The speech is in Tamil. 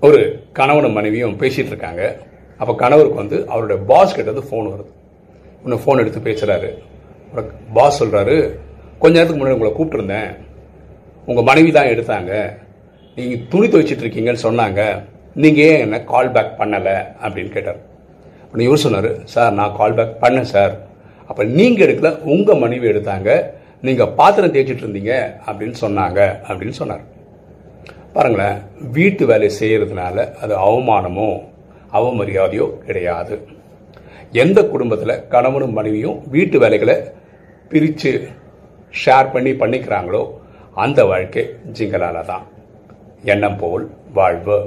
ஒரு கணவனும் மனைவியும் பேசிட்டு இருக்காங்க. அப்போ கணவருக்கு வந்து அவருடைய பாஸ் கிட்ட ஃபோன் வருது. இன்னும் ஃபோன் எடுத்து பேசுறாரு. பாஸ் சொல்றாரு கொஞ்ச நேரத்துக்கு முன்னாடி உங்களை கூப்பிட்டுருந்தேன். உங்கள் மனைவி தான் எடுத்தாங்க. நீங்கள் துணி துவைச்சிட்டு இருக்கீங்கன்னு சொன்னாங்க. நீங்கள் ஏன் என்ன கால் பேக் பண்ணலை? அப்படின்னு கேட்டார். உடனே இவர் சொன்னார் சார் நான் கால் பேக் பண்ணேன் சார். அப்போ நீங்கள் எடுக்கல உங்கள் மனைவி எடுத்தாங்க. நீங்கள் பாத்திரம் தேய்ச்சிட்டு இருந்தீங்க. அப்படின்னு சொன்னாங்க. அப்படின்னு சொன்னார். பாருங்களேன் வீட்டு வேலையை செய்கிறதுனால அது அவமானமோ அவமரியாதையோ கிடையாது. எந்த குடும்பத்தில் கணவனும் மனைவியும் வீட்டு வேலைகளை பிரித்து ஷேர் பண்ணி பண்ணிக்கிறாங்களோ அந்த வாழ்க்கை ஜிங்கலால தான். எண்ணம் போல் வாழ்வு.